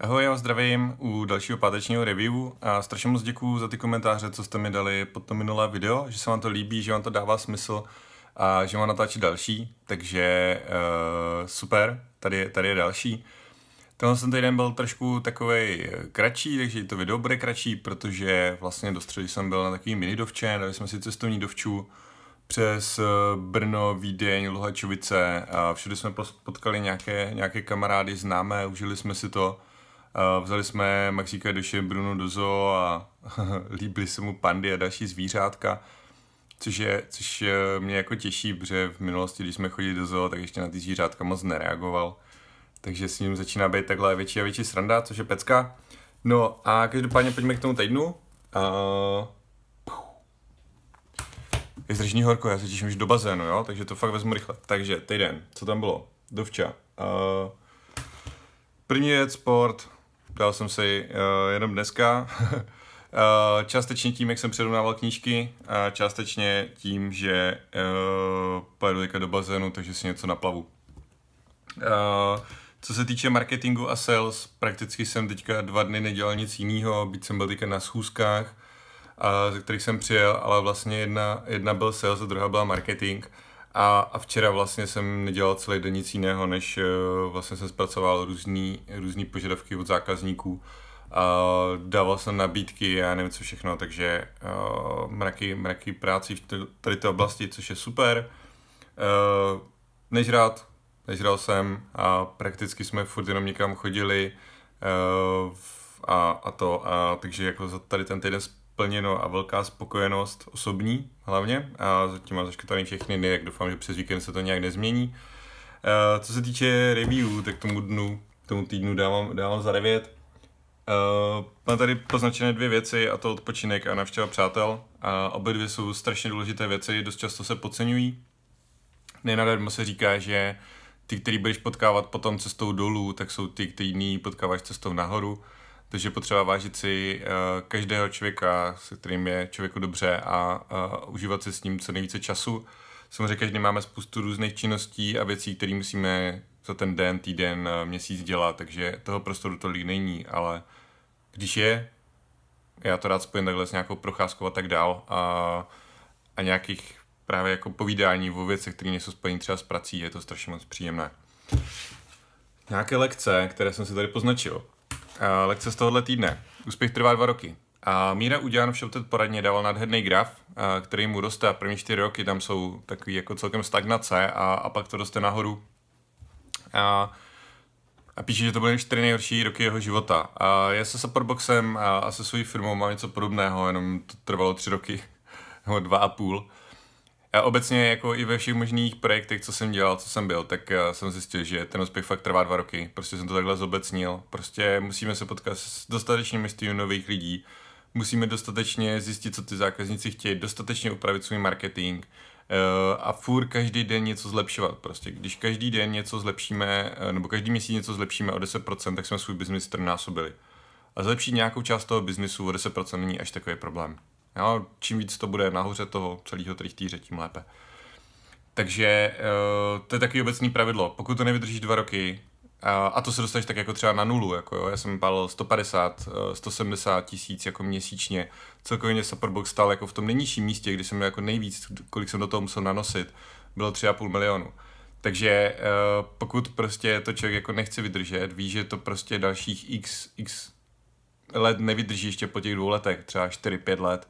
Ahoj, já vás zdravím u dalšího pátečního review a strašně moc děkuju za ty komentáře, co jste mi dali pod to minulé video, že se vám to líbí, že vám to dává smysl a že mám natáčet další, takže uh, super, tady tady je další. Tenhle ten týden byl trošku takový kratší, takže to video bude kratší, protože vlastně do středy jsem byl na takový mini dovče, dali jsme si cestovní dovču přes eh, Brno, Vídeň, Luhačovice a všude jsme potkali nějaké, nějaké kamarády známé, užili jsme si to. Vzali jsme Maxíka Doše Bruno do zoo a líbily se mu pandy a další zvířátka, což, je, což mě jako těší, protože v minulosti, když jsme chodili do zoo, tak ještě na ty zvířátka moc nereagoval. Takže s ním začíná být takhle větší a větší sranda, což je pecka. No a každopádně pojďme k tomu týdnu. Uh, je zdržní horko, já se těším už do bazénu, jo? takže to fakt vezmu rychle. Takže týden, co tam bylo? Dovča. Uh, první věc, sport, dal jsem si uh, jenom dneska. uh, částečně tím, jak jsem přirovnával knížky, a částečně tím, že uh, pojedu teďka do bazénu, takže si něco naplavu. Uh, co se týče marketingu a sales, prakticky jsem teďka dva dny nedělal nic jiného, byť jsem byl teďka na schůzkách, ze kterých jsem přijel, ale vlastně jedna, jedna byl sales a druhá byla marketing. A, a včera vlastně jsem nedělal celý den nic jiného, než uh, vlastně jsem zpracoval různý, různý požadavky od zákazníků. A dával jsem nabídky, já nevím co všechno, takže uh, mraky, mraky práci v tady té oblasti, což je super. Uh, nežrát, nežral jsem a prakticky jsme furt jenom někam chodili uh, a, a to, a, takže jako za tady ten týden splněno a velká spokojenost osobní hlavně a zatím mám zaškrtaný všechny dny, jak doufám, že přes víkend se to nějak nezmění. Uh, co se týče review, tak tomu dnu, tomu týdnu dávám, dávám za 9. Uh, mám tady poznačené dvě věci a to odpočinek a navštěva přátel. A obě dvě jsou strašně důležité věci, dost často se podceňují. Nenadarmo se říká, že ty, který budeš potkávat potom cestou dolů, tak jsou ty, který potkáváš cestou nahoru. Takže potřeba vážit si uh, každého člověka, se kterým je člověku dobře a uh, užívat si s ním co nejvíce času. Samozřejmě každý máme spoustu různých činností a věcí, které musíme za ten den, týden, uh, měsíc dělat, takže toho prostoru tolik není, ale když je, já to rád spojím takhle s nějakou procházkou a tak dál a, a nějakých právě jako povídání o věcech, které nejsou spojení třeba s prací, je to strašně moc příjemné. Nějaké lekce, které jsem si tady poznačil. Uh, lekce z tohohle týdne. Úspěch trvá dva roky. A Míra Udělan v Shouted poradně dával nadherný graf, uh, který mu roste a první čtyři roky tam jsou takový jako celkem stagnace a, a pak to roste nahoru. A, a píše, že to byly čtyři nejhorší roky jeho života. A já se Supportboxem a, a se svojí firmou mám něco podobného, jenom to trvalo tři roky, nebo dva a půl. A obecně jako i ve všech možných projektech, co jsem dělal, co jsem byl, tak jsem zjistil, že ten úspěch fakt trvá dva roky. Prostě jsem to takhle zobecnil. Prostě musíme se potkat s dostatečným množstvím nových lidí, musíme dostatečně zjistit, co ty zákazníci chtějí, dostatečně upravit svůj marketing uh, a furt každý den něco zlepšovat. Prostě když každý den něco zlepšíme, uh, nebo každý měsíc něco zlepšíme o 10%, tak jsme svůj biznis trnásobili. A zlepšit nějakou část toho biznisu o 10% není až takový problém. Jo? Čím víc to bude nahoře toho celého trichtýře, tím lépe. Takže uh, to je takový obecný pravidlo. Pokud to nevydržíš dva roky, uh, a to se dostaneš tak jako třeba na nulu, jako jo, já jsem pálil 150, uh, 170 tisíc jako měsíčně, celkově mě Supportbox stál jako v tom nejnižším místě, kdy jsem jako nejvíc, kolik jsem do toho musel nanosit, bylo 3,5 milionu. Takže pokud prostě to člověk jako nechce vydržet, ví, že to prostě dalších x, x let nevydrží ještě po těch dvou letech, třeba 4-5 let,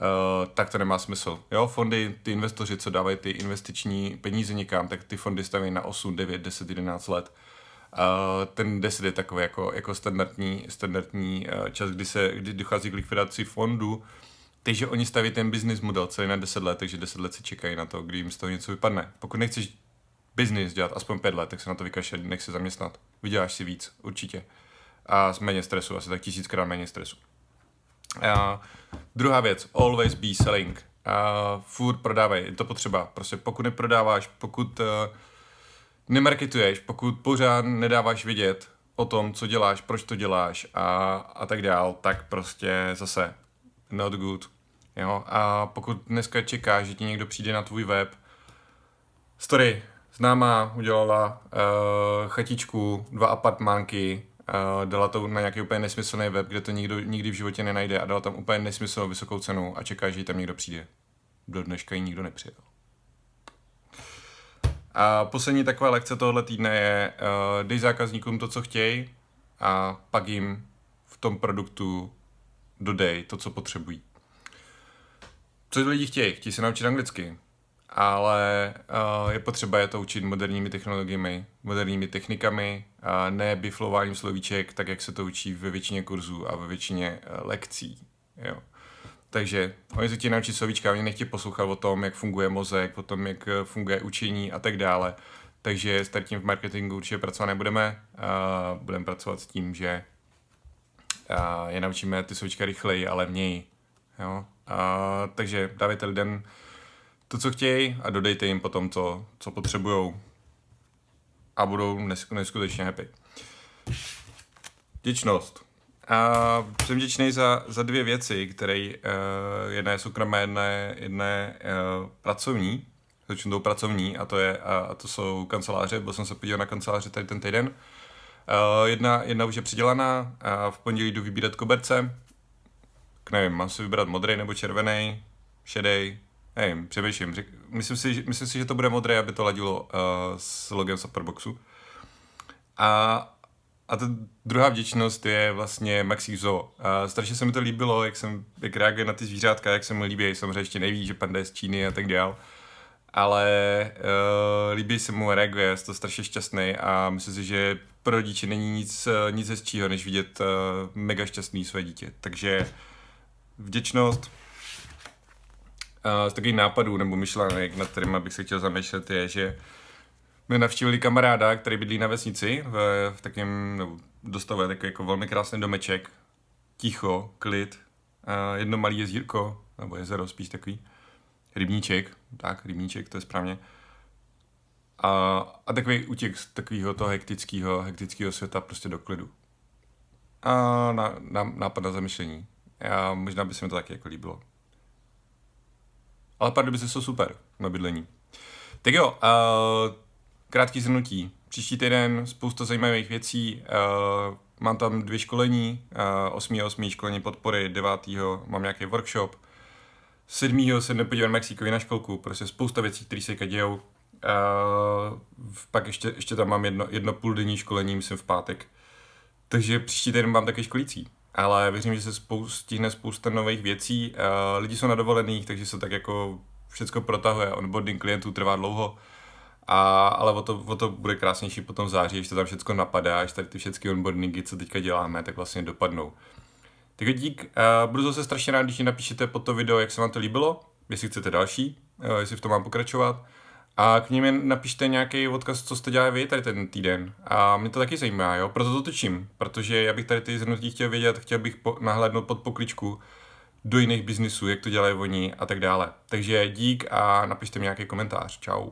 Uh, tak to nemá smysl. Jo, fondy, ty investoři, co dávají ty investiční peníze někam, tak ty fondy staví na 8, 9, 10, 11 let. Uh, ten 10 je takový jako, jako standardní, standardní uh, čas, kdy se kdy dochází k likvidaci fondu, takže oni staví ten business model celý na 10 let, takže 10 let si čekají na to, kdy jim z toho něco vypadne. Pokud nechceš business dělat aspoň 5 let, tak se na to vykašle, nech se zaměstnat. Vyděláš si víc, určitě. A s méně stresu, asi tak tisíckrát méně stresu. Uh, druhá věc, always be selling. Uh, furt prodávej, je to potřeba. Prostě pokud neprodáváš, pokud uh, nemarketuješ, pokud pořád nedáváš vědět o tom, co děláš, proč to děláš a, a tak dál, tak prostě zase not good. Jo? A pokud dneska čekáš, že ti někdo přijde na tvůj web, story, známá udělala uh, chatičku, dva apartmánky, Uh, dala to na nějaký úplně nesmyslný web, kde to nikdo nikdy v životě nenajde a dala tam úplně nesmyslnou vysokou cenu a čeká, že jí tam někdo přijde. Do dneška jí nikdo nepřijel. A poslední taková lekce tohle týdne je, uh, dej zákazníkům to, co chtějí a pak jim v tom produktu dodej to, co potřebují. Co lidi chtějí? Chtějí se naučit anglicky, ale uh, je potřeba je to učit moderními technologiemi, moderními technikami, a ne biflováním slovíček, tak jak se to učí ve většině kurzů a ve většině uh, lekcí. Jo. Takže oni se chtějí naučit slovíčka, oni nechtějí poslouchat o tom, jak funguje mozek, o tom, jak eh, funguje učení a tak dále. Takže s tím v marketingu určitě pracovat nebudeme. Uh, budeme pracovat s tím, že uh, je naučíme ty slovíčka rychleji a levněji. Jo? Uh, takže dávajte lidem to, co chtějí a dodejte jim potom to, co potřebují. A budou neskutečně happy. Děčnost. A jsem vděčný za, za dvě věci, které uh, jedna je soukromé, jedné, jedné uh, pracovní. Začnu tou pracovní a to, je, a, a to jsou kanceláře. Byl jsem se podívat na kanceláře tady ten týden. Uh, jedna, jedna už je přidělaná a v pondělí jdu vybírat koberce. K nevím, mám si vybrat modrý nebo červený, šedý, nevím, přemýšlím. Myslím si, myslím si, že to bude modré, aby to ladilo uh, s logem Superboxu. A a ta druhá vděčnost je vlastně Maxi Zoo. A strašně se mi to líbilo, jak jsem, jak reaguje na ty zvířátka, jak se mi líbí, samozřejmě ještě neví, že panda je z Číny a tak dál. Ale uh, líbí se mu, reaguje, je to strašně šťastný a myslím si, že pro rodiče není nic, nic hezčího, než vidět uh, mega šťastný své dítě. Takže vděčnost, uh, z takových nápadů nebo myšlenek, nad kterými bych se chtěl zamýšlet, je, že my navštívili kamaráda, který bydlí na vesnici, v, v takém, nebo dostavuje takový jako velmi krásný domeček, ticho, klid, uh, jedno malé jezírko, nebo jezero spíš takový, rybníček, tak, rybníček, to je správně. A, a takový útěk z takového toho hektického, hektického světa prostě do klidu. A na, na, nápad na zamyšlení. Já, možná by se mi to taky jako líbilo. Ale se jsou super na bydlení. Tak jo, uh, Krátký zhrnutí. Příští týden spousta zajímavých věcí. Uh, mám tam dvě školení. Uh, 8. 8. školení podpory, 9. mám nějaký workshop. 7. se nepodívám Mexikovi na školku, prostě spousta věcí, které se dějou. Uh, pak ještě, ještě tam mám jedno, jedno půl denní školení, myslím v pátek. Takže příští týden mám taky školící. Ale věřím, že se stihne spousta nových věcí. Uh, lidi jsou na dovolených, takže se tak jako všechno protahuje. Onboarding klientů trvá dlouho. A, ale o to, o to bude krásnější potom v září, když to tam všechno napadá, až tady ty všechny onboardingy, co teďka děláme, tak vlastně dopadnou. Tak dík, uh, budu zase strašně rád, když mi napíšete pod to video, jak se vám to líbilo, jestli chcete další, uh, jestli v tom mám pokračovat. A k ním napište nějaký odkaz, co jste dělali vy tady ten týden. A mě to taky zajímá, jo, proto to točím, protože já bych tady ty zhrnutí chtěl vědět, chtěl bych po, nahlédnout pod pokličku do jiných biznisů, jak to dělají oni a tak dále. Takže dík a napište mi nějaký komentář. Čau.